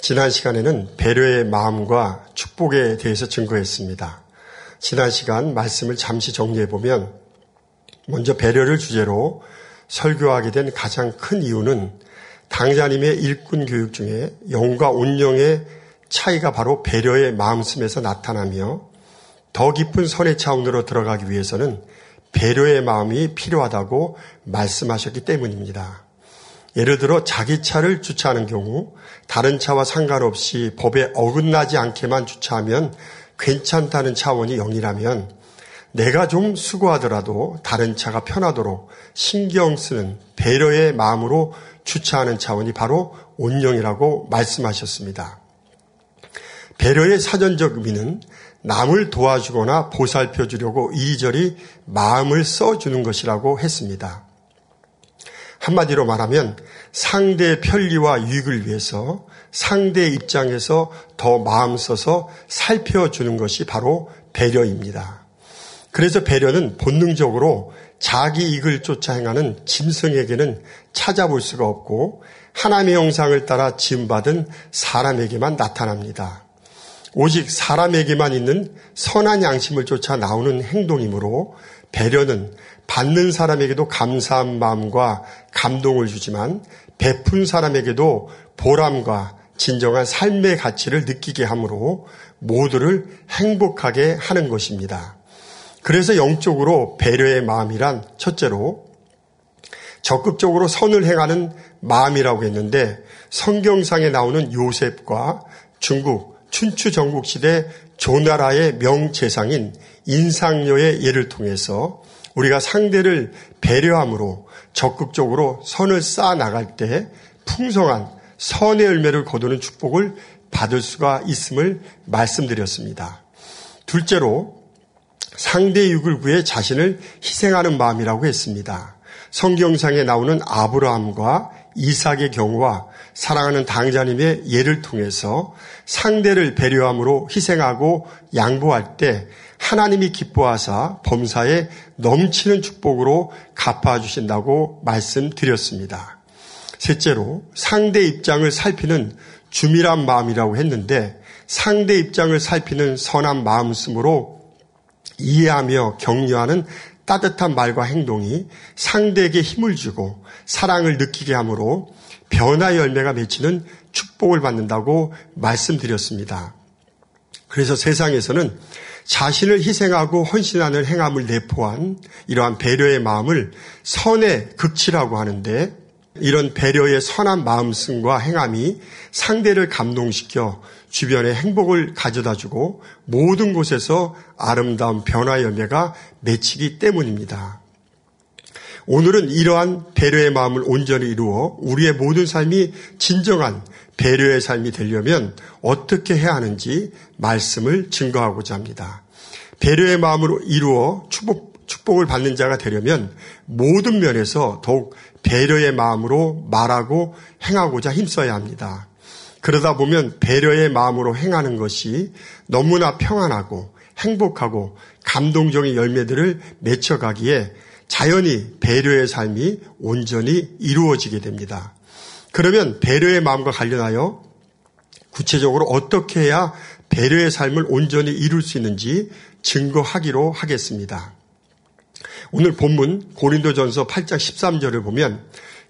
지난 시간에는 배려의 마음과 축복에 대해서 증거했습니다. 지난 시간 말씀을 잠시 정리해 보면 먼저 배려를 주제로 설교하게 된 가장 큰 이유는 당자님의 일꾼 교육 중에 영과 온영의 차이가 바로 배려의 마음씀에서 나타나며 더 깊은 선의 차원으로 들어가기 위해서는 배려의 마음이 필요하다고 말씀하셨기 때문입니다. 예를 들어 자기 차를 주차하는 경우 다른 차와 상관없이 법에 어긋나지 않게만 주차하면 괜찮다는 차원이 영이라면 내가 좀 수고하더라도 다른 차가 편하도록 신경 쓰는 배려의 마음으로 주차하는 차원이 바로 온영이라고 말씀하셨습니다. 배려의 사전적 의미는 남을 도와주거나 보살펴 주려고 이리저리 마음을 써주는 것이라고 했습니다. 한마디로 말하면 상대의 편리와 유익을 위해서 상대의 입장에서 더 마음 써서 살펴주는 것이 바로 배려입니다. 그래서 배려는 본능적으로 자기 이익을 쫓아 행하는 짐승에게는 찾아볼 수가 없고 하나님의 형상을 따라 지음받은 사람에게만 나타납니다. 오직 사람에게만 있는 선한 양심을 쫓아 나오는 행동이므로 배려는 받는 사람에게도 감사한 마음과 감동을 주지만 베푼 사람에게도 보람과 진정한 삶의 가치를 느끼게 하므로 모두를 행복하게 하는 것입니다. 그래서 영적으로 배려의 마음이란 첫째로 적극적으로 선을 행하는 마음이라고 했는데 성경상에 나오는 요셉과 중국 춘추 전국시대 조나라의 명재상인 인상녀의 예를 통해서 우리가 상대를 배려함으로 적극적으로 선을 쌓아 나갈 때 풍성한 선의 열매를 거두는 축복을 받을 수가 있음을 말씀드렸습니다. 둘째로 상대 육을 구해 자신을 희생하는 마음이라고 했습니다. 성경상에 나오는 아브라함과 이삭의 경우와 사랑하는 당자님의 예를 통해서 상대를 배려함으로 희생하고 양보할 때 하나님이 기뻐하사 범사에 넘치는 축복으로 갚아주신다고 말씀드렸습니다. 셋째로 상대 입장을 살피는 주밀한 마음이라고 했는데 상대 입장을 살피는 선한 마음씀으로 이해하며 격려하는 따뜻한 말과 행동이 상대에게 힘을 주고 사랑을 느끼게 하므로 변화 열매가 맺히는 축복을 받는다고 말씀드렸습니다. 그래서 세상에서는 자신을 희생하고 헌신하는 행함을 내포한 이러한 배려의 마음을 선의 극치라고 하는데 이런 배려의 선한 마음씀과 행함이 상대를 감동시켜 주변에 행복을 가져다 주고 모든 곳에서 아름다운 변화 열매가 맺히기 때문입니다. 오늘은 이러한 배려의 마음을 온전히 이루어 우리의 모든 삶이 진정한 배려의 삶이 되려면 어떻게 해야 하는지 말씀을 증거하고자 합니다. 배려의 마음으로 이루어 축복, 축복을 받는 자가 되려면 모든 면에서 더욱 배려의 마음으로 말하고 행하고자 힘써야 합니다. 그러다 보면 배려의 마음으로 행하는 것이 너무나 평안하고 행복하고 감동적인 열매들을 맺혀가기에 자연히 배려의 삶이 온전히 이루어지게 됩니다. 그러면 배려의 마음과 관련하여 구체적으로 어떻게 해야 배려의 삶을 온전히 이룰 수 있는지 증거하기로 하겠습니다. 오늘 본문 고린도전서 8장 13절을 보면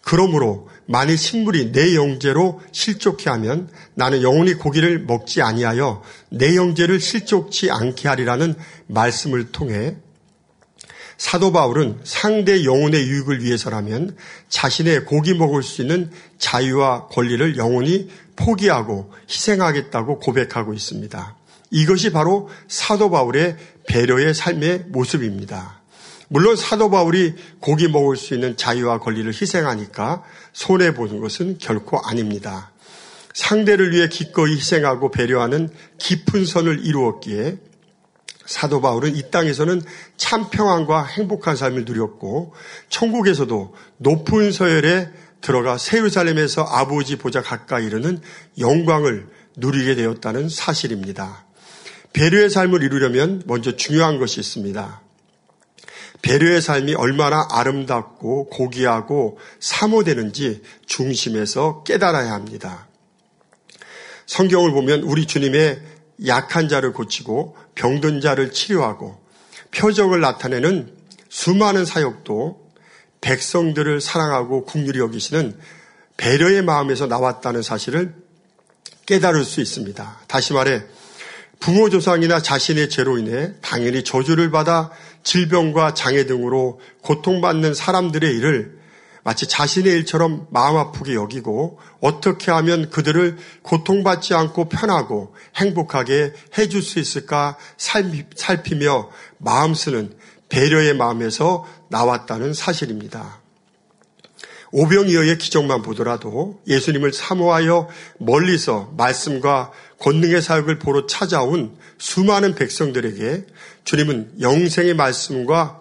그러므로 만일 식물이 내 영재로 실족해 하면 나는 영원히 고기를 먹지 아니하여 내 영재를 실족치 않게 하리라는 말씀을 통해 사도 바울은 상대 영혼의 유익을 위해서라면 자신의 고기 먹을 수 있는 자유와 권리를 영원히 포기하고 희생하겠다고 고백하고 있습니다. 이것이 바로 사도 바울의 배려의 삶의 모습입니다. 물론 사도 바울이 고기 먹을 수 있는 자유와 권리를 희생하니까 손해 보는 것은 결코 아닙니다. 상대를 위해 기꺼이 희생하고 배려하는 깊은 선을 이루었기에 사도 바울은 이 땅에서는 참 평안과 행복한 삶을 누렸고 천국에서도 높은 서열에 들어가 세루살렘에서 아버지 보자 가까이 이르는 영광을 누리게 되었다는 사실입니다. 배려의 삶을 이루려면 먼저 중요한 것이 있습니다. 배려의 삶이 얼마나 아름답고 고귀하고 사모되는지 중심에서 깨달아야 합니다. 성경을 보면 우리 주님의 약한 자를 고치고 병든 자를 치료하고 표적을 나타내는 수많은 사역도 백성들을 사랑하고 국률이 여기시는 배려의 마음에서 나왔다는 사실을 깨달을 수 있습니다. 다시 말해 부모 조상이나 자신의 죄로 인해 당연히 저주를 받아 질병과 장애 등으로 고통받는 사람들의 일을 마치 자신의 일처럼 마음 아프게 여기고 어떻게 하면 그들을 고통받지 않고 편하고 행복하게 해줄 수 있을까 살피며 마음 쓰는 배려의 마음에서 나왔다는 사실입니다. 오병이어의 기적만 보더라도 예수님을 사모하여 멀리서 말씀과 권능의 사역을 보러 찾아온 수많은 백성들에게 주님은 영생의 말씀과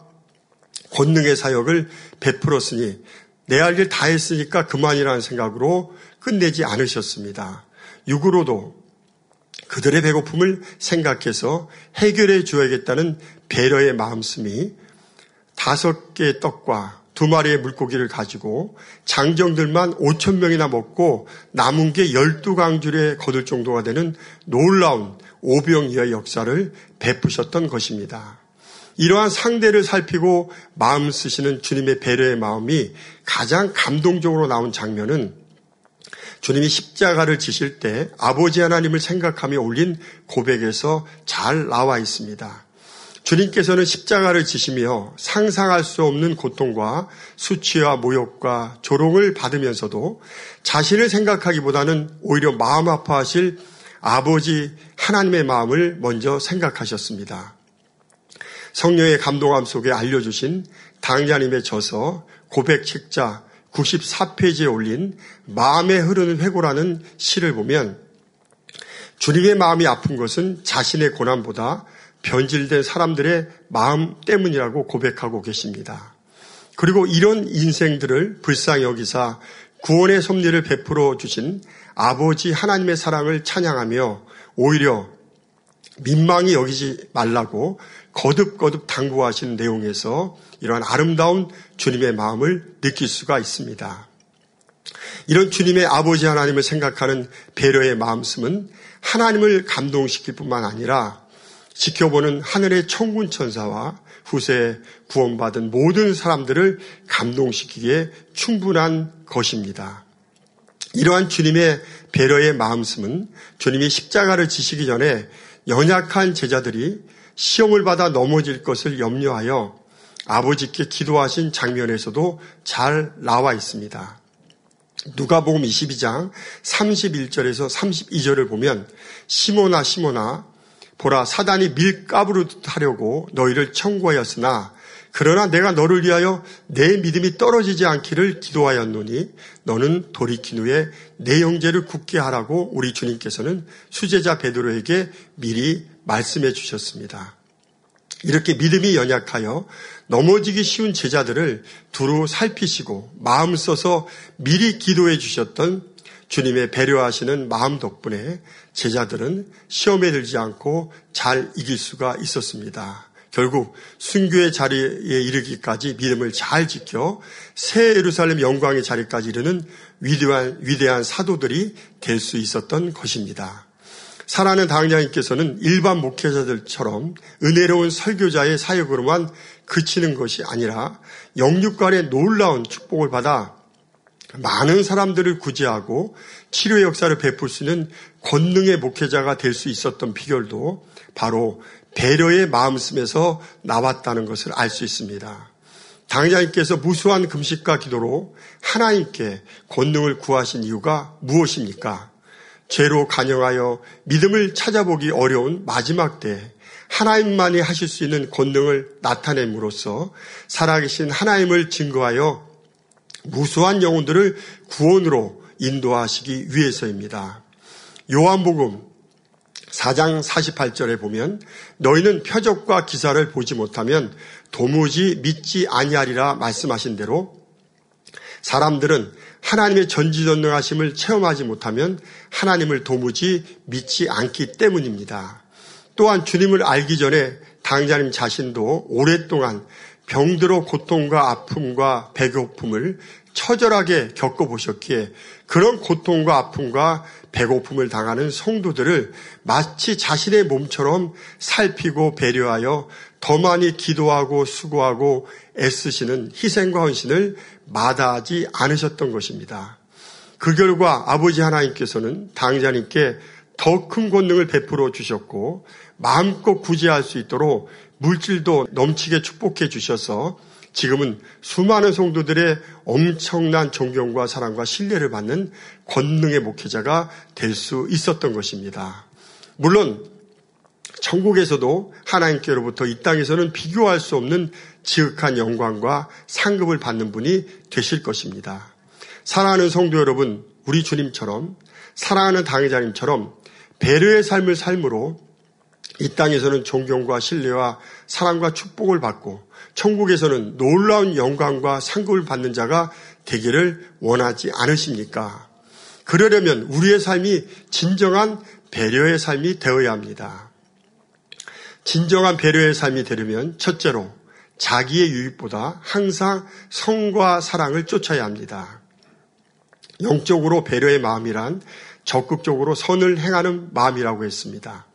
권능의 사역을 베풀었으니 내 할 일 다 했으니까 그만이라는 생각으로 끝내지 않으셨습니다. 육으로도 그들의 배고픔을 생각해서 해결해 주어야겠다는 배려의 마음씀이 다섯 개의 떡과 두 마리의 물고기를 가지고 장정들만 5천 명이나 먹고 남은 게 12강줄에 거둘 정도가 되는 놀라운 오병이어의 역사를 베푸셨던 것입니다. 이러한 상대를 살피고 마음 쓰시는 주님의 배려의 마음이 가장 감동적으로 나온 장면은 주님이 십자가를 지실 때 아버지 하나님을 생각하며 올린 고백에서 잘 나와 있습니다. 주님께서는 십자가를 지시며 상상할 수 없는 고통과 수치와 모욕과 조롱을 받으면서도 자신을 생각하기보다는 오히려 마음 아파하실 아버지 하나님의 마음을 먼저 생각하셨습니다. 성령의 감동함 속에 알려주신 당자님의 저서 고백 책자 94페이지에 올린 마음에 흐르는 회고라는 시를 보면 주님의 마음이 아픈 것은 자신의 고난보다 변질된 사람들의 마음 때문이라고 고백하고 계십니다. 그리고 이런 인생들을 불쌍히 여기사 구원의 섭리를 베풀어 주신 아버지 하나님의 사랑을 찬양하며 오히려 민망히 여기지 말라고 거듭거듭 당부하신 내용에서 이러한 아름다운 주님의 마음을 느낄 수가 있습니다. 이런 주님의 아버지 하나님을 생각하는 배려의 마음씀은 하나님을 감동시킬 뿐만 아니라 지켜보는 하늘의 천군 천사와 후세에 구원받은 모든 사람들을 감동시키기에 충분한 것입니다. 이러한 주님의 배려의 마음씀은 주님이 십자가를 지시기 전에 연약한 제자들이 시험을 받아 넘어질 것을 염려하여 아버지께 기도하신 장면에서도 잘 나와 있습니다. 누가복음 22장 31절에서 32절을 보면 시모나 시모나 보라 사단이 밀가부로 하려고 너희를 청구하였으나 그러나 내가 너를 위하여 내 믿음이 떨어지지 않기를 기도하였노니 너는 돌이킨 후에 내 형제를 굳게 하라고 우리 주님께서는 수제자 베드로에게 미리 말씀해 주셨습니다. 이렇게 믿음이 연약하여 넘어지기 쉬운 제자들을 두루 살피시고 마음 써서 미리 기도해 주셨던 주님의 배려하시는 마음 덕분에 제자들은 시험에 들지 않고 잘 이길 수가 있었습니다. 결국 순교의 자리에 이르기까지 믿음을 잘 지켜 새 예루살렘 영광의 자리까지 이르는 위대한, 위대한 사도들이 될 수 있었던 것입니다. 사랑하는 당장님께서는 일반 목회자들처럼 은혜로운 설교자의 사역으로만 그치는 것이 아니라 영육간의 놀라운 축복을 받아 많은 사람들을 구제하고 치료의 역사를 베풀 수 있는 권능의 목회자가 될 수 있었던 비결도 바로 배려의 마음씀에서 나왔다는 것을 알 수 있습니다. 당장님께서 무수한 금식과 기도로 하나님께 권능을 구하신 이유가 무엇입니까? 죄로 간영하여 믿음을 찾아보기 어려운 마지막 때 하나님만이 하실 수 있는 권능을 나타냄으로써 살아계신 하나님을 증거하여 무수한 영혼들을 구원으로 인도하시기 위해서입니다. 요한복음 4장 48절에 보면 너희는 표적과 기사를 보지 못하면 도무지 믿지 아니하리라 말씀하신 대로 사람들은 하나님의 전지전능하심을 체험하지 못하면 하나님을 도무지 믿지 않기 때문입니다. 또한 주님을 알기 전에 당자님 자신도 오랫동안 병들어 고통과 아픔과 배고픔을 처절하게 겪어보셨기에 그런 고통과 아픔과 배고픔을 당하는 성도들을 마치 자신의 몸처럼 살피고 배려하여 더 많이 기도하고 수고하고 애쓰시는 희생과 헌신을 마다하지 않으셨던 것입니다. 그 결과 아버지 하나님께서는 당자님께 더 큰 권능을 베풀어 주셨고 마음껏 구제할 수 있도록 물질도 넘치게 축복해 주셔서 지금은 수많은 성도들의 엄청난 존경과 사랑과 신뢰를 받는 권능의 목회자가 될 수 있었던 것입니다. 물론 천국에서도 하나님께로부터 이 땅에서는 비교할 수 없는 지극한 영광과 상급을 받는 분이 되실 것입니다. 사랑하는 성도 여러분, 우리 주님처럼 사랑하는 당회자님처럼 배려의 삶을 삶으로 이 땅에서는 존경과 신뢰와 사랑과 축복을 받고 천국에서는 놀라운 영광과 상급을 받는 자가 되기를 원하지 않으십니까? 그러려면 우리의 삶이 진정한 배려의 삶이 되어야 합니다. 진정한 배려의 삶이 되려면 첫째로 자기의 유익보다 항상 성과 사랑을 쫓아야 합니다. 영적으로 배려의 마음이란 적극적으로 선을 행하는 마음이라고 했습니다.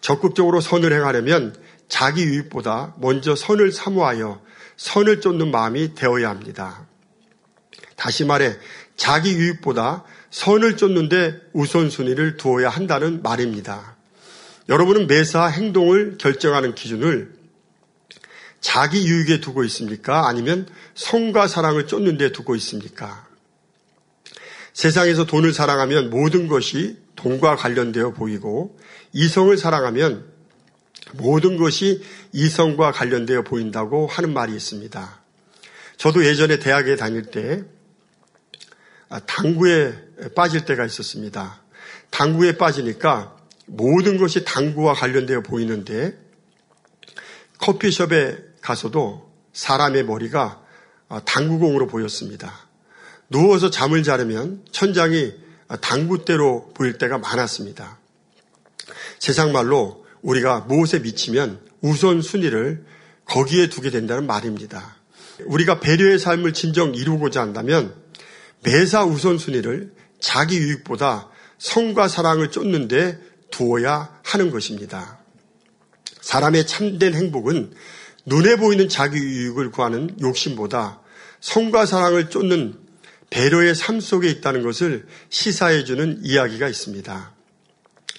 적극적으로 선을 행하려면 자기 유익보다 먼저 선을 사모하여 선을 쫓는 마음이 되어야 합니다. 다시 말해 자기 유익보다 선을 쫓는데 우선순위를 두어야 한다는 말입니다. 여러분은 매사 행동을 결정하는 기준을 자기 유익에 두고 있습니까? 아니면 성과 사랑을 쫓는 데 두고 있습니까? 세상에서 돈을 사랑하면 모든 것이 돈과 관련되어 보이고 이성을 사랑하면 모든 것이 이성과 관련되어 보인다고 하는 말이 있습니다. 저도 예전에 대학에 다닐 때 당구에 빠질 때가 있었습니다. 당구에 빠지니까 모든 것이 당구와 관련되어 보이는데 커피숍에 가서도 사람의 머리가 당구공으로 보였습니다. 누워서 잠을 자려면 천장이 당구대로 보일 때가 많았습니다. 세상 말로 우리가 무엇에 미치면 우선순위를 거기에 두게 된다는 말입니다. 우리가 배려의 삶을 진정 이루고자 한다면 매사 우선순위를 자기 유익보다 성과 사랑을 쫓는데 두어야 하는 것입니다. 사람의 참된 행복은 눈에 보이는 자기 유익을 구하는 욕심보다 성과 사랑을 쫓는 배려의 삶 속에 있다는 것을 시사해주는 이야기가 있습니다.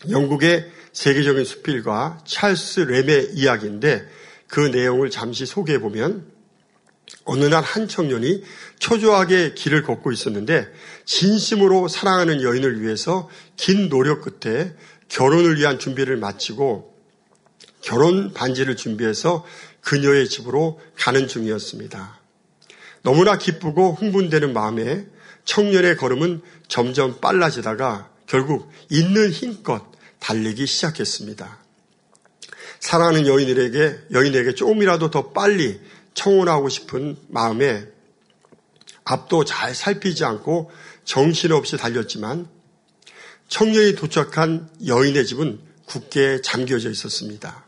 영국의 세계적인 수필가 찰스 렘의 이야기인데 그 내용을 잠시 소개해 보면 어느 날 한 청년이 초조하게 길을 걷고 있었는데 진심으로 사랑하는 여인을 위해서 긴 노력 끝에 결혼을 위한 준비를 마치고 결혼 반지를 준비해서 그녀의 집으로 가는 중이었습니다. 너무나 기쁘고 흥분되는 마음에 청년의 걸음은 점점 빨라지다가 결국 있는 힘껏 달리기 시작했습니다. 사랑하는 여인에게 여인에게 조금이라도 더 빨리 청혼하고 싶은 마음에 앞도 잘 살피지 않고 정신없이 달렸지만 청년이 도착한 여인의 집은 굳게 잠겨져 있었습니다.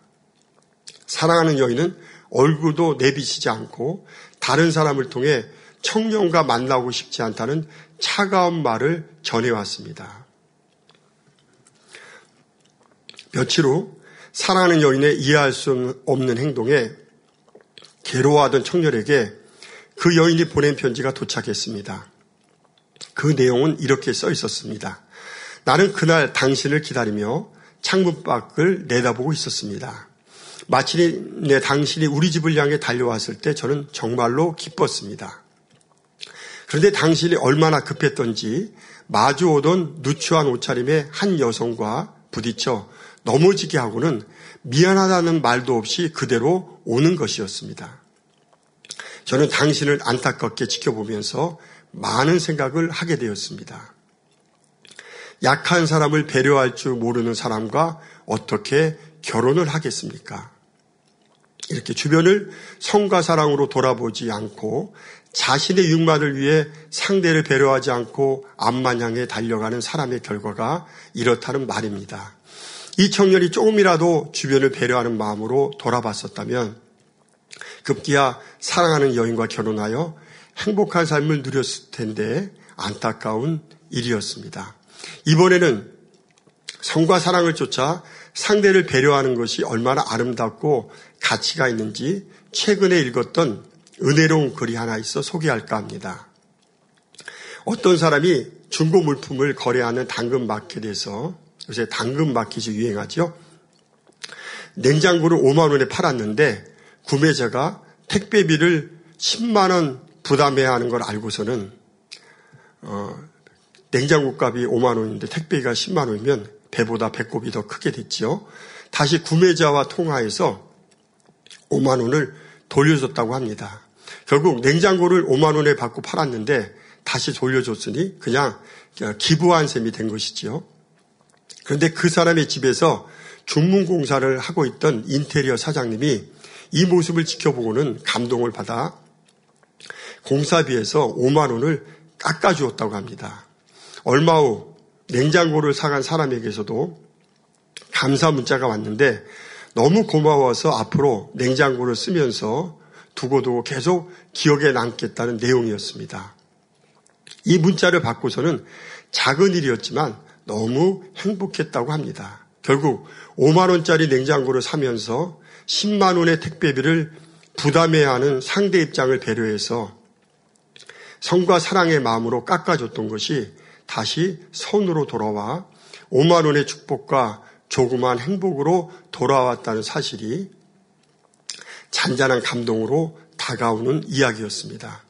사랑하는 여인은 얼굴도 내비치지 않고 다른 사람을 통해 청년과 만나고 싶지 않다는 차가운 말을 전해왔습니다. 며칠 후 사랑하는 여인의 이해할 수 없는 행동에 괴로워하던 청년에게 그 여인이 보낸 편지가 도착했습니다. 그 내용은 이렇게 써 있었습니다. 나는 그날 당신을 기다리며 창문 밖을 내다보고 있었습니다. 마침내 당신이 우리 집을 향해 달려왔을 때 저는 정말로 기뻤습니다. 그런데 당신이 얼마나 급했던지 마주오던 누추한 옷차림의 한 여성과 부딪혀 넘어지게 하고는 미안하다는 말도 없이 그대로 오는 것이었습니다. 저는 당신을 안타깝게 지켜보면서 많은 생각을 하게 되었습니다. 약한 사람을 배려할 줄 모르는 사람과 어떻게 결혼을 하겠습니까? 이렇게 주변을 성과 사랑으로 돌아보지 않고 자신의 육만을 위해 상대를 배려하지 않고 앞만 향해 달려가는 사람의 결과가 이렇다는 말입니다. 이 청년이 조금이라도 주변을 배려하는 마음으로 돌아봤었다면 급기야 사랑하는 여인과 결혼하여 행복한 삶을 누렸을 텐데 안타까운 일이었습니다. 이번에는 성과 사랑을 쫓아 상대를 배려하는 것이 얼마나 아름답고 가치가 있는지 최근에 읽었던 은혜로운 글이 하나 있어 소개할까 합니다. 어떤 사람이 중고 물품을 거래하는 당근 마켓에서 요새 당근 마켓이 유행하죠. 냉장고를 5만 원에 팔았는데 구매자가 택배비를 10만 원 부담해야 하는 걸 알고서는 어, 냉장고 값이 5만 원인데 택배비가 10만 원이면 배보다 배꼽이 더 크게 됐지요. 다시 구매자와 통화해서 5만 원을 돌려줬다고 합니다. 결국 냉장고를 5만 원에 받고 팔았는데 다시 돌려줬으니 그냥 기부한 셈이 된 것이지요. 그런데 그 사람의 집에서 중문 공사를 하고 있던 인테리어 사장님이 이 모습을 지켜보고는 감동을 받아 공사비에서 5만 원을 깎아주었다고 합니다. 얼마 후 냉장고를 사간 사람에게서도 감사 문자가 왔는데 너무 고마워서 앞으로 냉장고를 쓰면서 두고도 계속 기억에 남겠다는 내용이었습니다. 이 문자를 받고서는 작은 일이었지만 너무 행복했다고 합니다. 결국 5만원짜리 냉장고를 사면서 10만원의 택배비를 부담해야 하는 상대 입장을 배려해서 성과 사랑의 마음으로 깎아줬던 것이 다시 손으로 돌아와 5만원의 축복과 조그만 행복으로 돌아왔다는 사실이 잔잔한 감동으로 다가오는 이야기였습니다.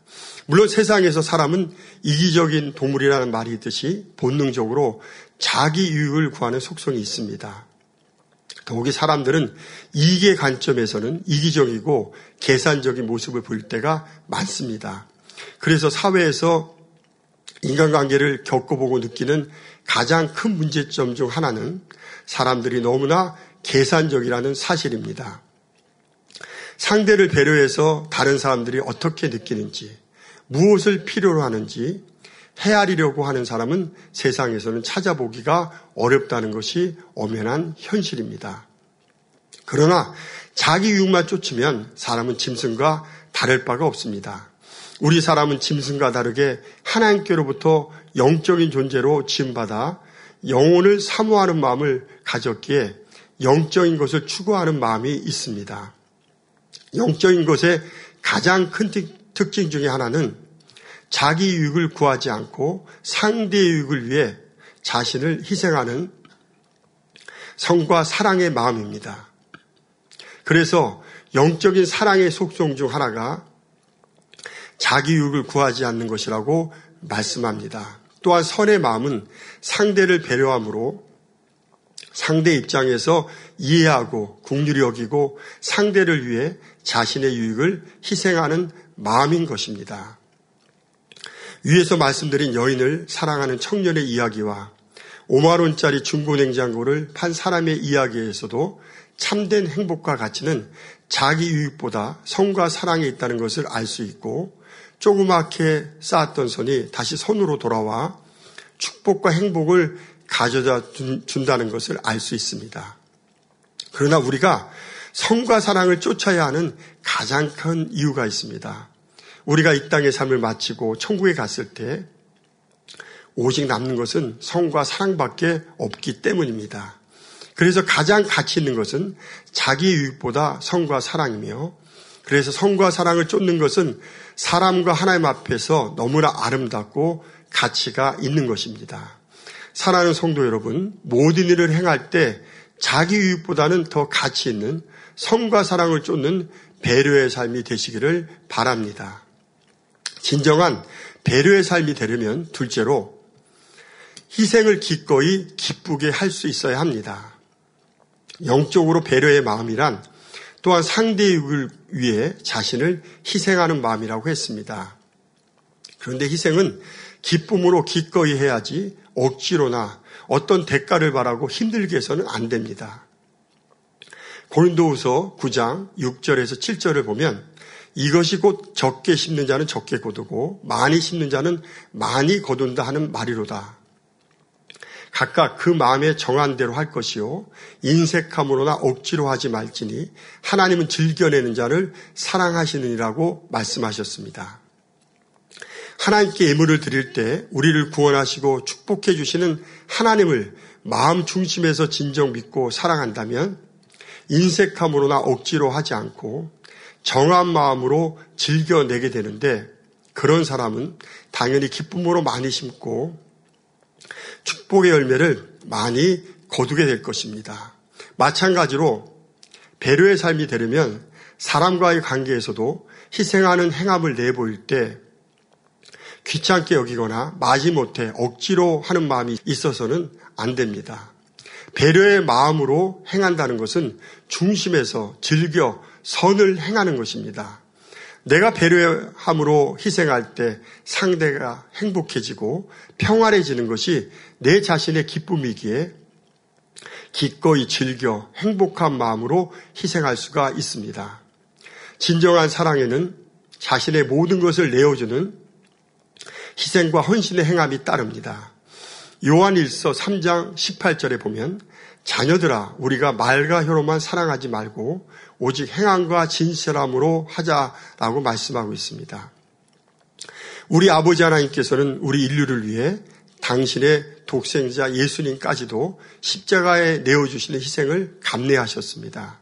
물론 세상에서 사람은 이기적인 동물이라는 말이 있듯이 본능적으로 자기 유익을 구하는 속성이 있습니다. 더욱이 사람들은 이익의 관점에서는 이기적이고 계산적인 모습을 보일 때가 많습니다. 그래서 사회에서 인간관계를 겪어보고 느끼는 가장 큰 문제점 중 하나는 사람들이 너무나 계산적이라는 사실입니다. 상대를 배려해서 다른 사람들이 어떻게 느끼는지, 무엇을 필요로 하는지 헤아리려고 하는 사람은 세상에서는 찾아보기가 어렵다는 것이 엄연한 현실입니다. 그러나 자기 유익만 쫓으면 사람은 짐승과 다를 바가 없습니다. 우리 사람은 짐승과 다르게 하나님께로부터 영적인 존재로 지음받아 영혼을 사모하는 마음을 가졌기에 영적인 것을 추구하는 마음이 있습니다. 영적인 것의 가장 큰 특징 중의 하나는 자기 유익을 구하지 않고 상대 유익을 위해 자신을 희생하는 성과 사랑의 마음입니다. 그래서 영적인 사랑의 속성 중 하나가 자기 유익을 구하지 않는 것이라고 말씀합니다. 또한 선의 마음은 상대를 배려함으로 상대 입장에서 이해하고 국률이 여기고 상대를 위해 자신의 유익을 희생하는 마음인 것입니다. 위에서 말씀드린 여인을 사랑하는 청년의 이야기와 5만원짜리 중고냉장고를 판 사람의 이야기에서도 참된 행복과 가치는 자기 유익보다 성과 사랑에 있다는 것을 알 수 있고 조그맣게 쌓았던 손이 다시 손으로 돌아와 축복과 행복을 가져다 준다는 것을 알 수 있습니다. 그러나 우리가 성과 사랑을 쫓아야 하는 가장 큰 이유가 있습니다. 우리가 이 땅의 삶을 마치고 천국에 갔을 때 오직 남는 것은 성과 사랑밖에 없기 때문입니다. 그래서 가장 가치 있는 것은 자기 유익보다 성과 사랑이며 그래서 성과 사랑을 쫓는 것은 사람과 하나님 앞에서 너무나 아름답고 가치가 있는 것입니다. 사랑하는 성도 여러분, 모든 일을 행할 때 자기 유익보다는 더 가치 있는 성과 사랑을 쫓는 배려의 삶이 되시기를 바랍니다. 진정한 배려의 삶이 되려면 둘째로 희생을 기꺼이 기쁘게 할 수 있어야 합니다. 영적으로 배려의 마음이란 또한 상대의 을 위해 자신을 희생하는 마음이라고 했습니다. 그런데 희생은 기쁨으로 기꺼이 해야지 억지로나 어떤 대가를 바라고 힘들게 해서는 안 됩니다. 고린도후서 9장 6절에서 7절을 보면 이것이 곧 적게 심는 자는 적게 거두고 많이 심는 자는 많이 거둔다 하는 말이로다. 각각 그 마음에 정한 대로 할 것이요 인색함으로나 억지로 하지 말지니 하나님은 즐겨내는 자를 사랑하시느니라고 말씀하셨습니다. 하나님께 예물을 드릴 때 우리를 구원하시고 축복해 주시는 하나님을 마음 중심에서 진정 믿고 사랑한다면 인색함으로나 억지로 하지 않고 정한 마음으로 즐겨내게 되는데 그런 사람은 당연히 기쁨으로 많이 심고 축복의 열매를 많이 거두게 될 것입니다. 마찬가지로 배려의 삶이 되려면 사람과의 관계에서도 희생하는 행함을 내보일 때 귀찮게 여기거나 마지못해 억지로 하는 마음이 있어서는 안 됩니다. 배려의 마음으로 행한다는 것은 중심에서 즐겨 선을 행하는 것입니다. 내가 배려함으로 희생할 때 상대가 행복해지고 평안해지는 것이 내 자신의 기쁨이기에 기꺼이 즐겨 행복한 마음으로 희생할 수가 있습니다. 진정한 사랑에는 자신의 모든 것을 내어주는 희생과 헌신의 행함이 따릅니다. 요한일서 3장 18절에 보면 자녀들아 우리가 말과 혀로만 사랑하지 말고 오직 행함과 진실함으로 하자라고 말씀하고 있습니다. 우리 아버지 하나님께서는 우리 인류를 위해 당신의 독생자 예수님까지도 십자가에 내어주시는 희생을 감내하셨습니다.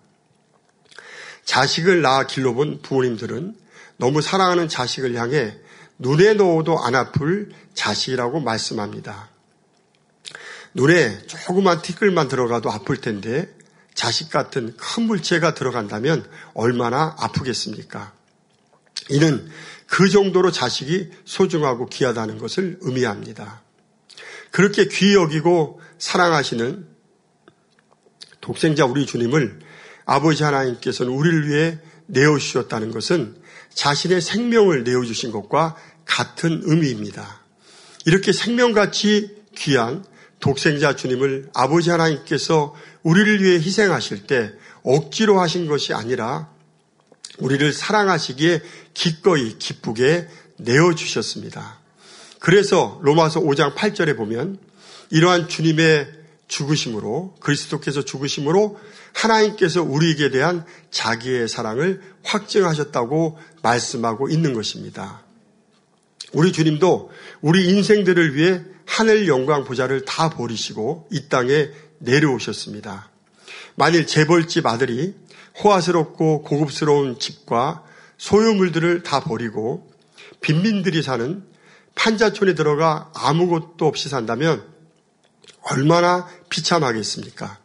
자식을 낳아 길러본 부모님들은 너무 사랑하는 자식을 향해 눈에 넣어도 안 아플 자식이라고 말씀합니다. 눈에 조그만 티끌만 들어가도 아플 텐데 자식 같은 큰 물체가 들어간다면 얼마나 아프겠습니까? 이는 그 정도로 자식이 소중하고 귀하다는 것을 의미합니다. 그렇게 귀히 여기고 사랑하시는 독생자 우리 주님을 아버지 하나님께서는 우리를 위해 내어주셨다는 것은 자신의 생명을 내어주신 것과 같은 의미입니다. 이렇게 생명같이 귀한 독생자 주님을 아버지 하나님께서 우리를 위해 희생하실 때 억지로 하신 것이 아니라 우리를 사랑하시기에 기꺼이 기쁘게 내어주셨습니다. 그래서 로마서 5장 8절에 보면 이러한 주님의 죽으심으로 그리스도께서 죽으심으로 하나님께서 우리에게 대한 자기의 사랑을 확증하셨다고 말씀하고 있는 것입니다. 우리 주님도 우리 인생들을 위해 하늘 영광 보좌를 다 버리시고 이 땅에 내려오셨습니다. 만일 재벌집 아들이 호화스럽고 고급스러운 집과 소유물들을 다 버리고 빈민들이 사는 판자촌에 들어가 아무것도 없이 산다면 얼마나 비참하겠습니까?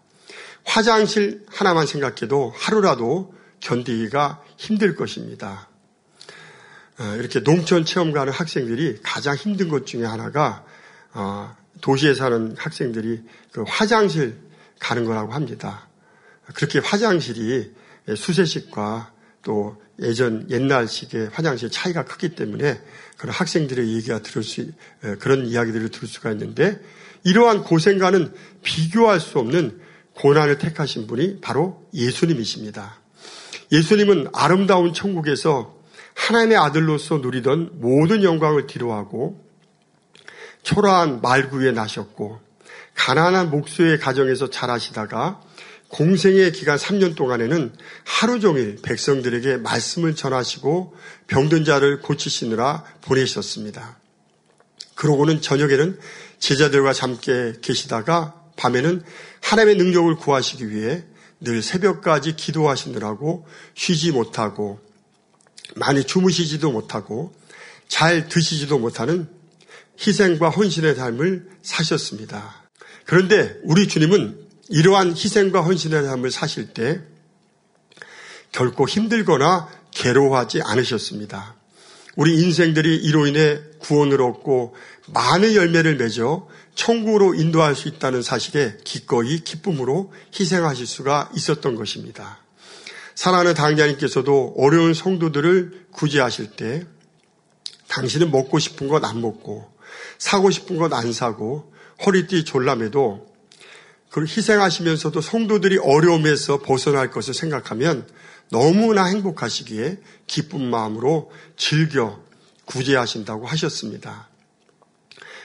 화장실 하나만 생각해도 하루라도 견디기가 힘들 것입니다. 어, 이렇게 농촌 체험 가는 학생들이 가장 힘든 것 중에 하나가 어, 도시에 사는 학생들이 그 화장실 가는 거라고 합니다. 그렇게 화장실이 수세식과 또 예전 옛날식의 화장실 차이가 크기 때문에 그런 학생들의 얘기가 들을 수 그런 이야기들을 들을 수가 있는데 이러한 고생과는 비교할 수 없는 고난을 택하신 분이 바로 예수님이십니다. 예수님은 아름다운 천국에서 하나님의 아들로서 누리던 모든 영광을 뒤로하고 초라한 말구에 나셨고 가난한 목수의 가정에서 자라시다가 공생의 기간 3년 동안에는 하루 종일 백성들에게 말씀을 전하시고 병든 자를 고치시느라 보내셨습니다. 그러고는 저녁에는 제자들과 함께 계시다가 밤에는 하나님의 능력을 구하시기 위해 늘 새벽까지 기도하시느라고 쉬지 못하고 많이 주무시지도 못하고 잘 드시지도 못하는 희생과 헌신의 삶을 사셨습니다. 그런데 우리 주님은 이러한 희생과 헌신의 삶을 사실 때 결코 힘들거나 괴로워하지 않으셨습니다. 우리 인생들이 이로 인해 구원을 얻고 많은 열매를 맺어 천국으로 인도할 수 있다는 사실에 기꺼이 기쁨으로 희생하실 수가 있었던 것입니다. 사랑하는 당자님께서도 어려운 성도들을 구제하실 때 당신은 먹고 싶은 것 안 먹고 사고 싶은 것안 사고 허리띠 졸라매도 그걸 희생하시면서도 성도들이 어려움에서 벗어날 것을 생각하면 너무나 행복하시기에 기쁜 마음으로 즐겨 구제하신다고 하셨습니다.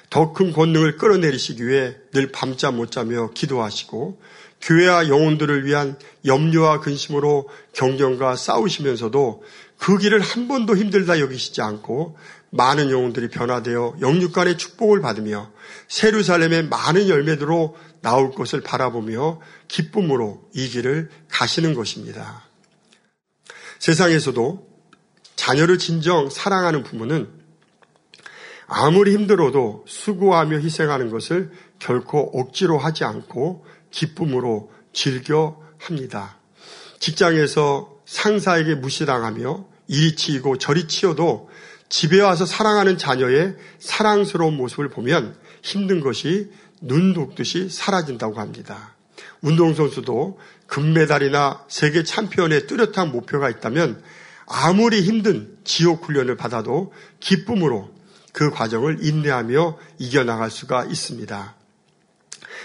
더 큰 권능을 끌어내리시기 위해 늘 밤잠 못 자며 기도하시고 교회와 영혼들을 위한 염려와 근심으로 경쟁과 싸우시면서도 그 길을 한 번도 힘들다 여기시지 않고 많은 영혼들이 변화되어 영육간의 축복을 받으며 세루살렘의 많은 열매들로 나올 것을 바라보며 기쁨으로 이 길을 가시는 것입니다. 세상에서도 자녀를 진정 사랑하는 부모는 아무리 힘들어도 수고하며 희생하는 것을 결코 억지로 하지 않고 기쁨으로 즐겨 합니다. 직장에서 상사에게 무시당하며 이리 치이고 저리 치여도 집에 와서 사랑하는 자녀의 사랑스러운 모습을 보면 힘든 것이 눈 녹듯이 사라진다고 합니다. 운동선수도 금메달이나 세계 챔피언의 뚜렷한 목표가 있다면 아무리 힘든 지옥 훈련을 받아도 기쁨으로 그 과정을 인내하며 이겨나갈 수가 있습니다.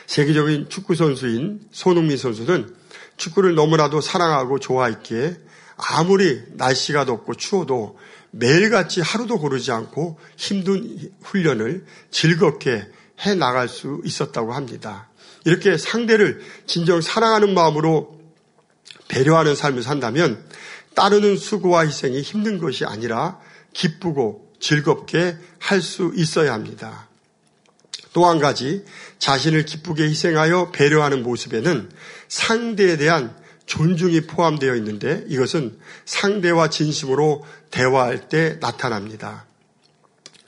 세계적인 축구 선수인 손흥민 선수는 축구를 너무나도 사랑하고 좋아했기에 아무리 날씨가 덥고 추워도 매일같이 하루도 고르지 않고 힘든 훈련을 즐겁게 해 나갈 수 있었다고 합니다. 이렇게 상대를 진정 사랑하는 마음으로 배려하는 삶을 산다면 따르는 수고와 희생이 힘든 것이 아니라 기쁘고 즐겁게 할 수 있어야 합니다. 또 한 가지 자신을 기쁘게 희생하여 배려하는 모습에는 상대에 대한 존중이 포함되어 있는데 이것은 상대와 진심으로 대화할 때 나타납니다.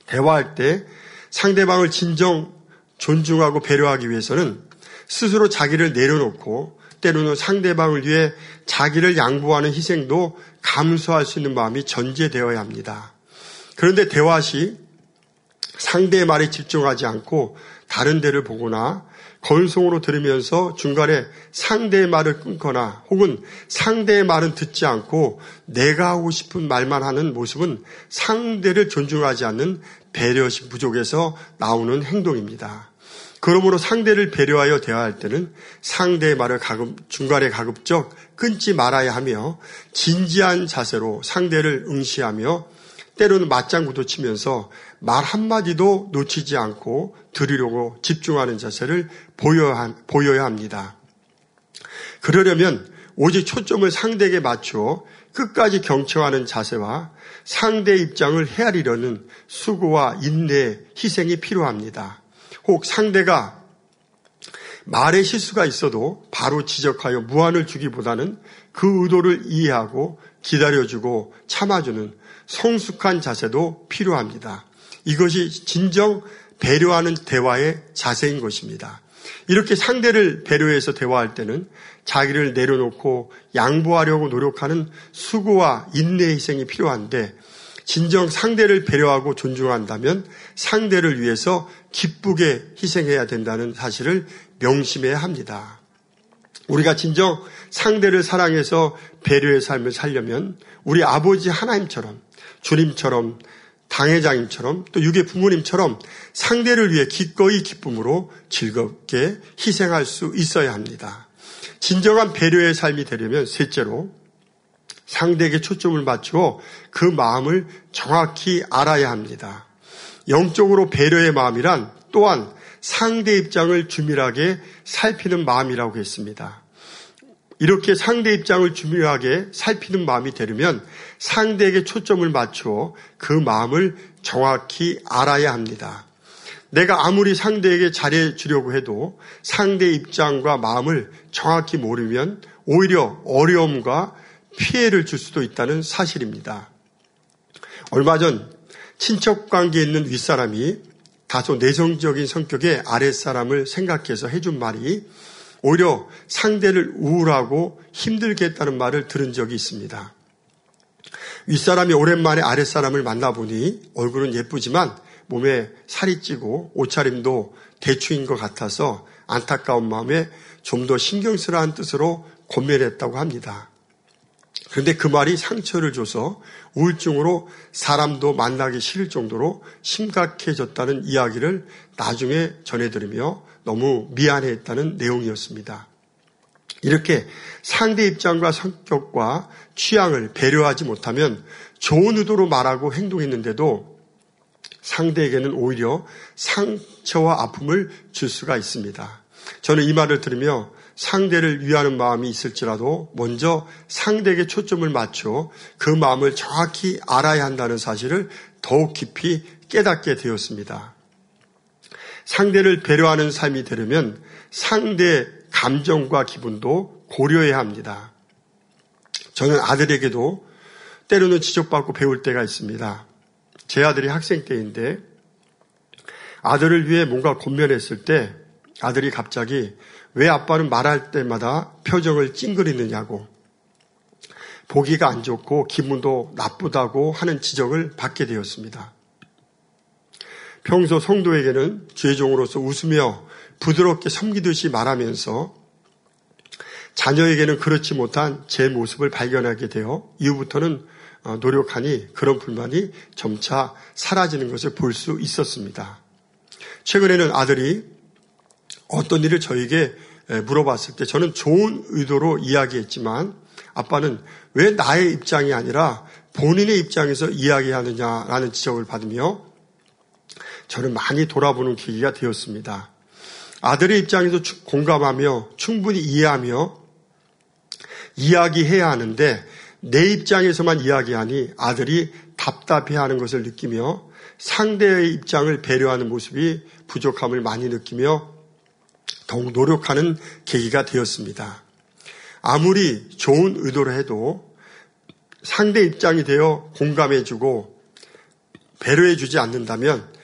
대화할 때 상대방을 진정 존중하고 배려하기 위해서는 스스로 자기를 내려놓고 때로는 상대방을 위해 자기를 양보하는 희생도 감수할 수 있는 마음이 전제되어야 합니다. 그런데 대화 시 상대의 말에 집중하지 않고 다른 데를 보거나 건성으로 들으면서 중간에 상대의 말을 끊거나 혹은 상대의 말은 듣지 않고 내가 하고 싶은 말만 하는 모습은 상대를 존중하지 않는 배려심 부족에서 나오는 행동입니다. 그러므로 상대를 배려하여 대화할 때는 상대의 말을 가급, 중간에 가급적 끊지 말아야 하며 진지한 자세로 상대를 응시하며 때로는 맞장구도 치면서 말 한마디도 놓치지 않고 들으려고 집중하는 자세를 보여야 합니다. 그러려면 오직 초점을 상대에게 맞추어 끝까지 경청하는 자세와 상대 입장을 헤아리려는 수고와 인내, 희생이 필요합니다. 혹 상대가 말에 실수가 있어도 바로 지적하여 무한을 주기보다는 그 의도를 이해하고 기다려주고 참아주는 성숙한 자세도 필요합니다. 이것이 진정 배려하는 대화의 자세인 것입니다. 이렇게 상대를 배려해서 대화할 때는 자기를 내려놓고 양보하려고 노력하는 수고와 인내 희생이 필요한데 진정 상대를 배려하고 존중한다면 상대를 위해서 기쁘게 희생해야 된다는 사실을 명심해야 합니다. 우리가 진정 상대를 사랑해서 배려의 삶을 살려면 우리 아버지 하나님처럼 주님처럼 당회장님처럼 또 유괴 부모님처럼 상대를 위해 기꺼이 기쁨으로 즐겁게 희생할 수 있어야 합니다. 진정한 배려의 삶이 되려면 셋째로 상대에게 초점을 맞추어 그 마음을 정확히 알아야 합니다. 영적으로 배려의 마음이란 또한 상대 입장을 주밀하게 살피는 마음이라고 했습니다. 이렇게 상대 입장을 주밀하게 살피는 마음이 되려면 상대에게 초점을 맞추어 그 마음을 정확히 알아야 합니다. 내가 아무리 상대에게 잘해 주려고 해도 상대 입장과 마음을 정확히 모르면 오히려 어려움과 피해를 줄 수도 있다는 사실입니다. 얼마 전 친척 관계에 있는 윗사람이 다소 내성적인 성격의 아랫사람을 생각해서 해준 말이 오히려 상대를 우울하고 힘들게 했다는 말을 들은 적이 있습니다. 윗사람이 오랜만에 아랫사람을 만나보니 얼굴은 예쁘지만 몸에 살이 찌고 옷차림도 대충인 것 같아서 안타까운 마음에 좀 더 신경 쓰라는 뜻으로 권면했다고 합니다. 그런데 그 말이 상처를 줘서 우울증으로 사람도 만나기 싫을 정도로 심각해졌다는 이야기를 나중에 전해드리며 너무 미안했다는 내용이었습니다. 이렇게 상대 입장과 성격과 취향을 배려하지 못하면 좋은 의도로 말하고 행동했는데도 상대에게는 오히려 상처와 아픔을 줄 수가 있습니다. 저는 이 말을 들으며 상대를 위하는 마음이 있을지라도 먼저 상대에게 초점을 맞춰 그 마음을 정확히 알아야 한다는 사실을 더욱 깊이 깨닫게 되었습니다. 상대를 배려하는 삶이 되려면 상대 감정과 기분도 고려해야 합니다. 저는 아들에게도 때로는 지적받고 배울 때가 있습니다. 제 아들이 학생 때인데 아들을 위해 뭔가 권면했을 때 아들이 갑자기 왜 아빠는 말할 때마다 표정을 찡그리느냐고 보기가 안 좋고 기분도 나쁘다고 하는 지적을 받게 되었습니다. 평소 성도에게는 죄종으로서 웃으며 부드럽게 섬기듯이 말하면서 자녀에게는 그렇지 못한 제 모습을 발견하게 되어 이후부터는 어, 노력하니 그런 불만이 점차 사라지는 것을 볼 수 있었습니다. 최근에는 아들이 어떤 일을 저에게 물어봤을 때 저는 좋은 의도로 이야기했지만 아빠는 왜 나의 입장이 아니라 본인의 입장에서 이야기하느냐라는 지적을 받으며 저는 많이 돌아보는 계기가 되었습니다. 아들의 입장에서 공감하며 충분히 이해하며 이야기해야 하는데 내 입장에서만 이야기하니 아들이 답답해하는 것을 느끼며 상대의 입장을 배려하는 모습이 부족함을 많이 느끼며 더욱 노력하는 계기가 되었습니다. 아무리 좋은 의도를 해도 상대 입장이 되어 공감해주고 배려해주지 않는다면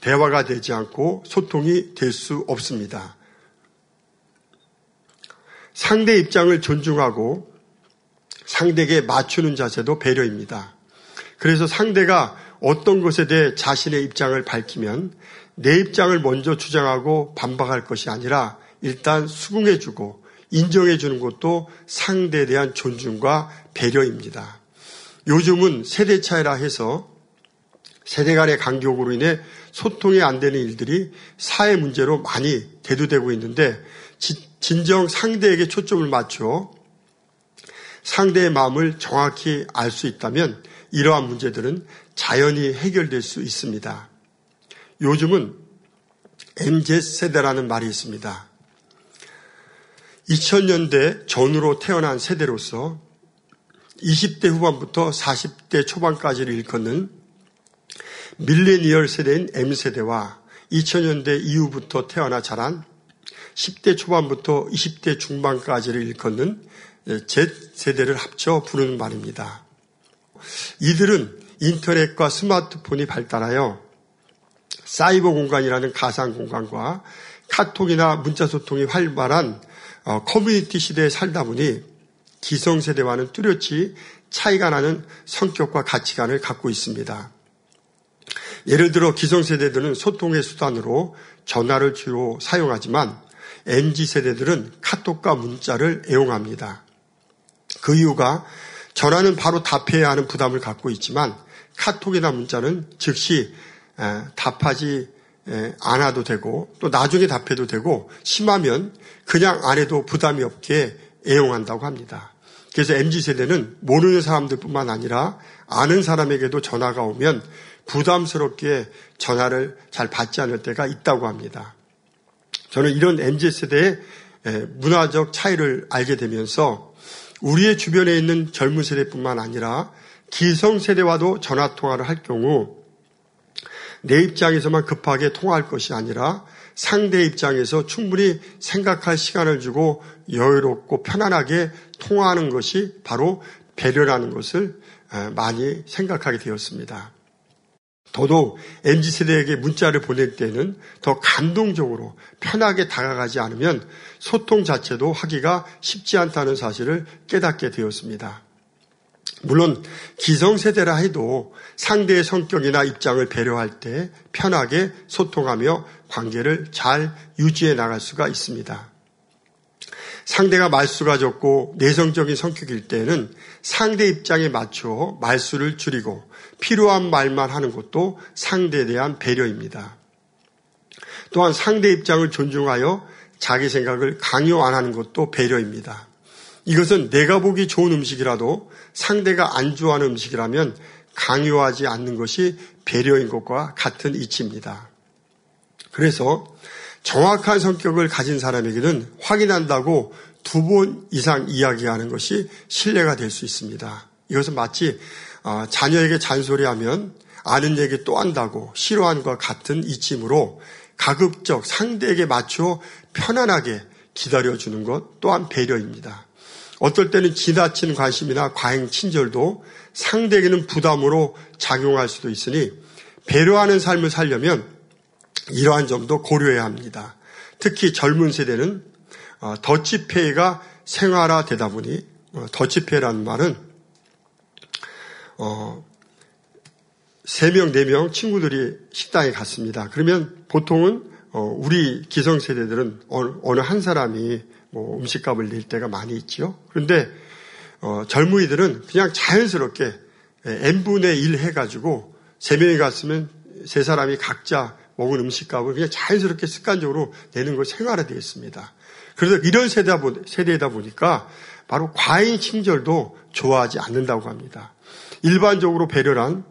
대화가 되지 않고 소통이 될 수 없습니다. 상대 입장을 존중하고 상대에게 맞추는 자세도 배려입니다. 그래서 상대가 어떤 것에 대해 자신의 입장을 밝히면 내 입장을 먼저 주장하고 반박할 것이 아니라 일단 수긍해주고 인정해주는 것도 상대에 대한 존중과 배려입니다. 요즘은 세대 차이라 해서 세대 간의 간격으로 인해 소통이 안 되는 일들이 사회 문제로 많이 대두되고 있는데 진정 상대에게 초점을 맞춰 상대의 마음을 정확히 알 수 있다면 이러한 문제들은 자연히 해결될 수 있습니다. 요즘은 MZ세대라는 말이 있습니다. 2000년대 전후로 태어난 세대로서 20대 후반부터 40대 초반까지를 일컫는 밀레니얼 세대인 M세대와 2000년대 이후부터 태어나 자란 10대 초반부터 20대 중반까지를 일컫는 Z세대를 합쳐 부르는 말입니다. 이들은 인터넷과 스마트폰이 발달하여 사이버 공간이라는 가상 공간과 카톡이나 문자 소통이 활발한 어, 커뮤니티 시대에 살다 보니 기성세대와는 뚜렷이 차이가 나는 성격과 가치관을 갖고 있습니다. 예를 들어 기성 세대들은 소통의 수단으로 전화를 주로 사용하지만 MZ세대들은 카톡과 문자를 애용합니다. 그 이유가 전화는 바로 답해야 하는 부담을 갖고 있지만 카톡이나 문자는 즉시 답하지 않아도 되고 또 나중에 답해도 되고 심하면 그냥 안 해도 부담이 없게 애용한다고 합니다. 그래서 MZ세대는 모르는 사람들뿐만 아니라 아는 사람에게도 전화가 오면 부담스럽게 전화를 잘 받지 않을 때가 있다고 합니다. 저는 이런 MZ세대의 문화적 차이를 알게 되면서 우리의 주변에 있는 젊은 세대뿐만 아니라 기성 세대와도 전화 통화를 할 경우 내 입장에서만 급하게 통화할 것이 아니라 상대 입장에서 충분히 생각할 시간을 주고 여유롭고 편안하게 통화하는 것이 바로 배려라는 것을 많이 생각하게 되었습니다. 더더욱 MZ세대에게 문자를 보낼 때는 더 감동적으로 편하게 다가가지 않으면 소통 자체도 하기가 쉽지 않다는 사실을 깨닫게 되었습니다. 물론 기성세대라 해도 상대의 성격이나 입장을 배려할 때 편하게 소통하며 관계를 잘 유지해 나갈 수가 있습니다. 상대가 말수가 적고 내성적인 성격일 때는 상대 입장에 맞춰 말수를 줄이고 필요한 말만 하는 것도 상대에 대한 배려입니다. 또한 상대 입장을 존중하여 자기 생각을 강요 안 하는 것도 배려입니다. 이것은 내가 보기 좋은 음식이라도 상대가 안 좋아하는 음식이라면 강요하지 않는 것이 배려인 것과 같은 이치입니다. 그래서 정확한 성격을 가진 사람에게는 확인한다고 두 번 이상 이야기하는 것이 신뢰가 될 수 있습니다. 이것은 마치 아, 자녀에게 잔소리하면 아는 얘기 또 한다고 싫어한과 같은 이침으로 가급적 상대에게 맞추어 편안하게 기다려주는 것 또한 배려입니다. 어떨 때는 지나친 관심이나 과잉 친절도 상대에게는 부담으로 작용할 수도 있으니 배려하는 삶을 살려면 이러한 점도 고려해야 합니다. 특히 젊은 세대는 어, 더치페이가 생활화되다 보니 어, 더치페이라는 말은 어, 3명, 4명 친구들이 식당에 갔습니다. 그러면 보통은 어, 우리 기성세대들은 어느 한 사람이 뭐 음식값을 낼 때가 많이 있지요. 그런데 어, 젊은이들은 그냥 자연스럽게 n분의 1 해가지고 3명이 갔으면 세 사람이 각자 먹은 음식값을 그냥 자연스럽게 습관적으로 내는 걸 생활화되어 있습니다. 그래서 이런 세대다 보니까 바로 과잉 친절도 좋아하지 않는다고 합니다. 일반적으로 배려란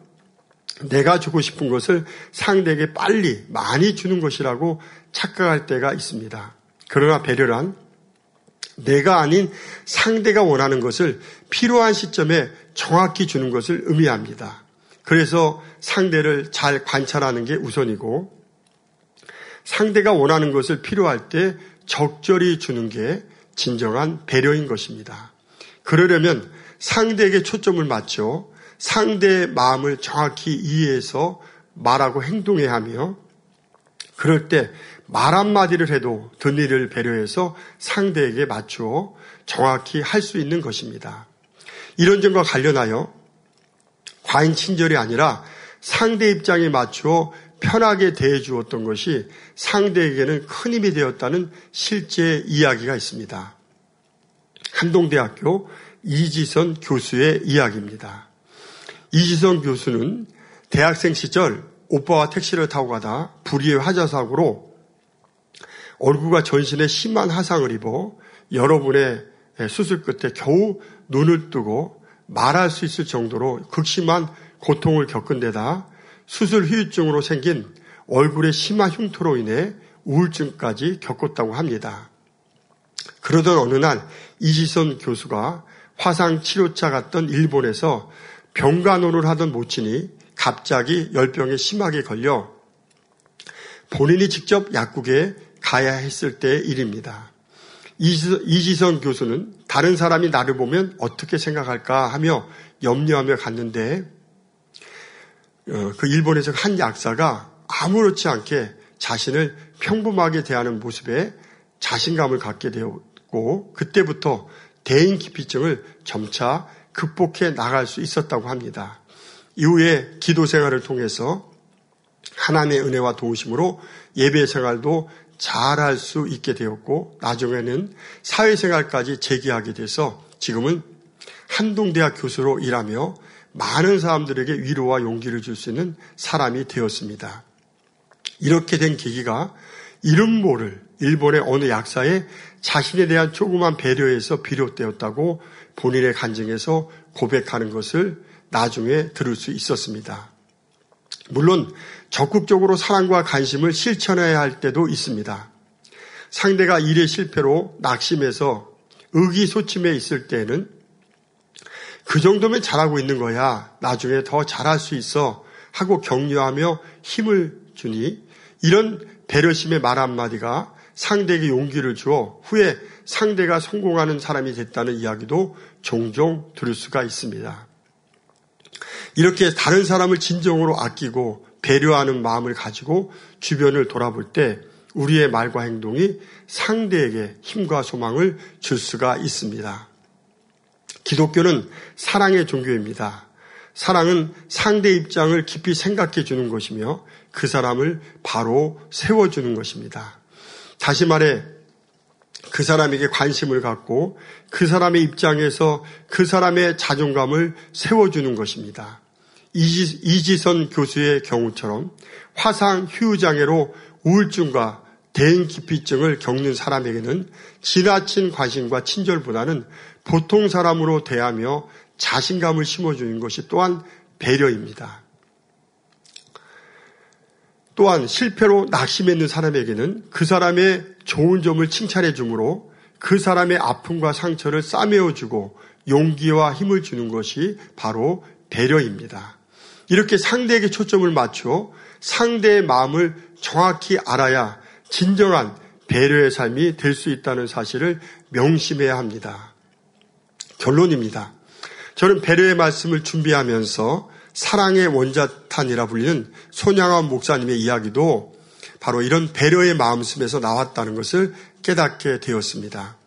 내가 주고 싶은 것을 상대에게 빨리 많이 주는 것이라고 착각할 때가 있습니다. 그러나 배려란 내가 아닌 상대가 원하는 것을 필요한 시점에 정확히 주는 것을 의미합니다. 그래서 상대를 잘 관찰하는 게 우선이고 상대가 원하는 것을 필요할 때 적절히 주는 게 진정한 배려인 것입니다. 그러려면 상대에게 초점을 맞춰 상대의 마음을 정확히 이해해서 말하고 행동해야 하며 그럴 때 말 한마디를 해도 듣니를 배려해서 상대에게 맞추어 정확히 할 수 있는 것입니다. 이런 점과 관련하여 과잉 친절이 아니라 상대 입장에 맞추어 편하게 대해 주었던 것이 상대에게는 큰 힘이 되었다는 실제 이야기가 있습니다. 한동대학교 이지선 교수의 이야기입니다. 이지선 교수는 대학생 시절 오빠와 택시를 타고 가다 불의의 화자사고로 얼굴과 전신에 심한 하상을 입어 여러분의 수술 끝에 겨우 눈을 뜨고 말할 수 있을 정도로 극심한 고통을 겪은 데다 수술 후유증으로 생긴 얼굴의 심한 흉터로 인해 우울증까지 겪었다고 합니다. 그러던 어느 날 이지선 교수가 화상 치료차 갔던 일본에서 병간호를 하던 모친이 갑자기 열병에 심하게 걸려 본인이 직접 약국에 가야 했을 때의 일입니다. 이지선 교수는 다른 사람이 나를 보면 어떻게 생각할까 하며 염려하며 갔는데 어, 그 일본에서 한 약사가 아무렇지 않게 자신을 평범하게 대하는 모습에 자신감을 갖게 되었고 그때부터 대인 기피증을 점차 극복해 나갈 수 있었다고 합니다. 이후에 기도 생활을 통해서 하나님의 은혜와 도우심으로 예배 생활도 잘할 수 있게 되었고 나중에는 사회생활까지 재기하게 돼서 지금은 한동대학 교수로 일하며 많은 사람들에게 위로와 용기를 줄 수 있는 사람이 되었습니다. 이렇게 된 계기가 이름 모를 일본의 어느 약사의 자신에 대한 조그만 배려에서 비롯되었다고 본인의 간증에서 고백하는 것을 나중에 들을 수 있었습니다. 물론 적극적으로 사랑과 관심을 실천해야 할 때도 있습니다. 상대가 일의 실패로 낙심해서 의기소침해 있을 때에는 그 정도면 잘하고 있는 거야. 나중에 더 잘할 수 있어. 하고 격려하며 힘을 주니 이런 배려심의 말 한마디가 상대에게 용기를 주어 후에 상대가 성공하는 사람이 됐다는 이야기도 종종 들을 수가 있습니다. 이렇게 다른 사람을 진정으로 아끼고 배려하는 마음을 가지고 주변을 돌아볼 때 우리의 말과 행동이 상대에게 힘과 소망을 줄 수가 있습니다. 기독교는 사랑의 종교입니다. 사랑은 상대 입장을 깊이 생각해 주는 것이며 그 사람을 바로 세워주는 것입니다. 다시 말해, 그 사람에게 관심을 갖고 그 사람의 입장에서 그 사람의 자존감을 세워주는 것입니다. 이지, 선 교수의 경우처럼 화상 휴장애로 우울증과 대인기피증을 겪는 사람에게는 지나친 관심과 친절보다는 보통 사람으로 대하며 자신감을 심어주는 것이 또한 배려입니다. 또한 실패로 낙심했는 사람에게는 그 사람의 좋은 점을 칭찬해 주므로 그 사람의 아픔과 상처를 싸매어 주고 용기와 힘을 주는 것이 바로 배려입니다. 이렇게 상대에게 초점을 맞춰 상대의 마음을 정확히 알아야 진정한 배려의 삶이 될 수 있다는 사실을 명심해야 합니다. 결론입니다. 저는 배려의 말씀을 준비하면서 사랑의 원자탄이라 불리는 손양한 목사님의 이야기도 바로 이런 배려의 마음씀에서 나왔다는 것을 깨닫게 되었습니다.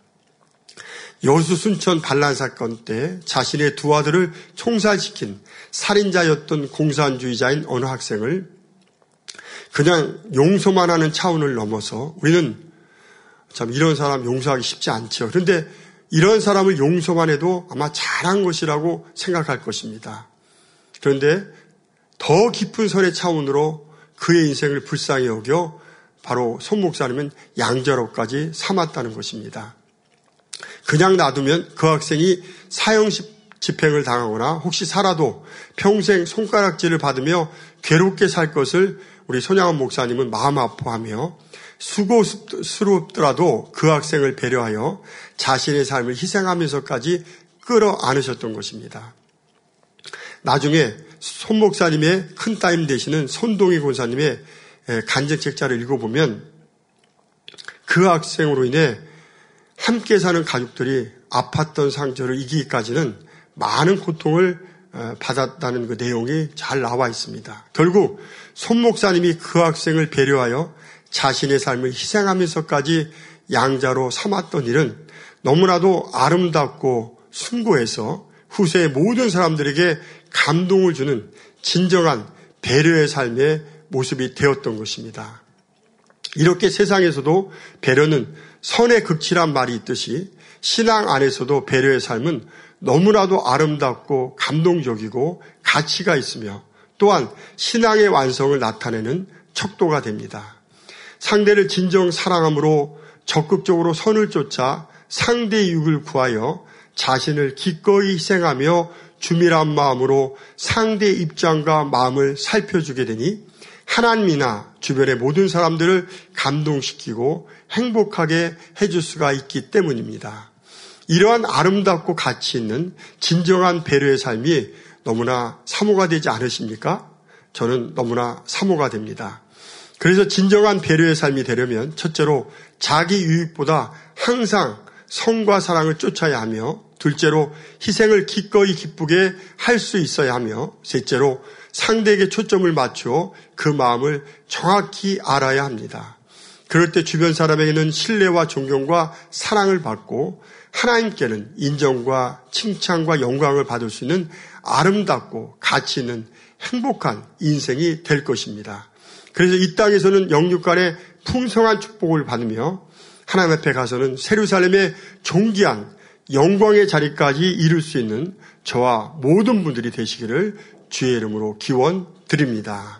여수 순천 반란 사건 때 자신의 두 아들을 총살시킨 살인자였던 공산주의자인 어느 학생을 그냥 용서만 하는 차원을 넘어서 우리는 참 이런 사람 용서하기 쉽지 않죠. 그런데 이런 사람을 용서만 해도 아마 잘한 것이라고 생각할 것입니다. 그런데 더 깊은 선의 차원으로 그의 인생을 불쌍히 여겨 바로 손 목사님은 양자로까지 삼았다는 것입니다. 그냥 놔두면 그 학생이 사형 집행을 당하거나 혹시 살아도 평생 손가락질을 받으며 괴롭게 살 것을 우리 손양원 목사님은 마음 아파하며 수고스럽더라도 그 학생을 배려하여 자신의 삶을 희생하면서까지 끌어 안으셨던 것입니다. 나중에 손 목사님의 큰 따님 되시는 손동희 권사님의 간증 책자를 읽어보면 그 학생으로 인해 함께 사는 가족들이 아팠던 상처를 이기기까지는 많은 고통을 받았다는 그 내용이 잘 나와 있습니다. 결국 손 목사님이 그 학생을 배려하여 자신의 삶을 희생하면서까지 양자로 삼았던 일은 너무나도 아름답고 숭고해서 후세의 모든 사람들에게 감동을 주는 진정한 배려의 삶의 모습이 되었던 것입니다. 이렇게 세상에서도 배려는 선의 극치란 말이 있듯이 신앙 안에서도 배려의 삶은 너무나도 아름답고 감동적이고 가치가 있으며 또한 신앙의 완성을 나타내는 척도가 됩니다. 상대를 진정 사랑함으로 적극적으로 선을 쫓아 상대의 육을 구하여 자신을 기꺼이 희생하며 주밀한 마음으로 상대의 입장과 마음을 살펴주게 되니 하나님이나 주변의 모든 사람들을 감동시키고 행복하게 해줄 수가 있기 때문입니다. 이러한 아름답고 가치 있는 진정한 배려의 삶이 너무나 사모가 되지 않으십니까? 저는 너무나 사모가 됩니다. 그래서 진정한 배려의 삶이 되려면 첫째로 자기 유익보다 항상 성과 사랑을 쫓아야 하며 둘째로 희생을 기꺼이 기쁘게 할 수 있어야 하며 셋째로 상대에게 초점을 맞추어 그 마음을 정확히 알아야 합니다. 그럴 때 주변 사람에게는 신뢰와 존경과 사랑을 받고 하나님께는 인정과 칭찬과 영광을 받을 수 있는 아름답고 가치 있는 행복한 인생이 될 것입니다. 그래서 이 땅에서는 영육 간의 풍성한 축복을 받으며 하나님 앞에 가서는 세루살렘의 존귀한 영광의 자리까지 이룰 수 있는 저와 모든 분들이 되시기를 주의 이름으로 기원 드립니다.